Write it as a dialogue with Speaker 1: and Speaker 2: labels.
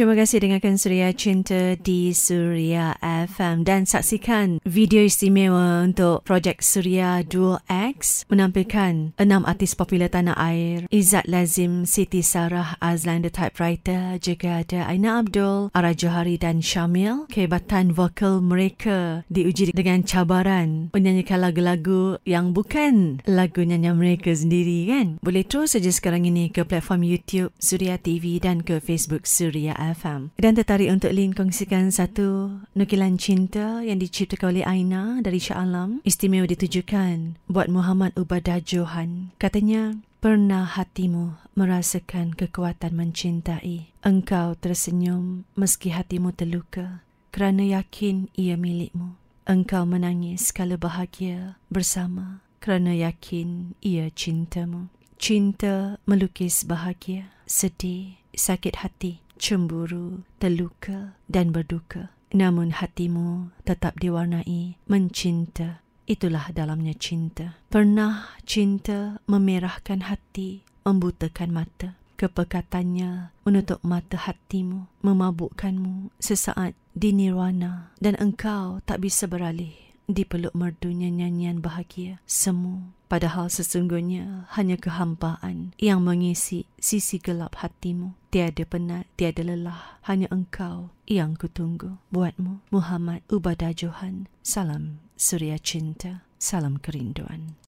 Speaker 1: Terima kasih dengarkan Suria Cinta di Suria FM dan saksikan video istimewa untuk projek Suria Dual X menampilkan enam artis popular tanah air Izzat Lazim, Siti Sarah Azlan the typewriter juga ada Aina Abdul, Ara Johari dan Syamil. Kehebatan vokal mereka diuji dengan cabaran menyanyikan lagu-lagu yang bukan lagu nyanyian mereka sendiri kan. Boleh terus saja sekarang ini ke platform YouTube Suria TV dan ke Facebook Suria FM. Dan tertarik untuk Lin kongsikan satu nukilan cinta yang diciptakan oleh Aina dari Shah Alam. Istimewa ditujukan buat Muhammad Ubadah Johan. Katanya, Pernah hatimu merasakan kekuatan mencintai. Engkau tersenyum meski hatimu terluka kerana yakin ia milikmu. Engkau menangis kala bahagia bersama kerana yakin ia cintamu. Cinta melukis bahagia, sedih, sakit hati, cemburu, terluka dan berduka. Namun hatimu tetap diwarnai mencinta. Itulah dalamnya cinta. Pernah cinta memerahkan hati, membutakan mata. Kepekatannya menutup mata hatimu, memabukkanmu sesaat di nirwana dan engkau tak bisa beralih di peluk merdunya nyanyian bahagia semu. Padahal sesungguhnya hanya kehampaan yang mengisi sisi gelap hatimu. Tiada penat, tiada lelah, hanya engkau yang kutunggu. Buatmu, Muhammad Ubadah Johan. Salam Surya Cinta. Salam kerinduan.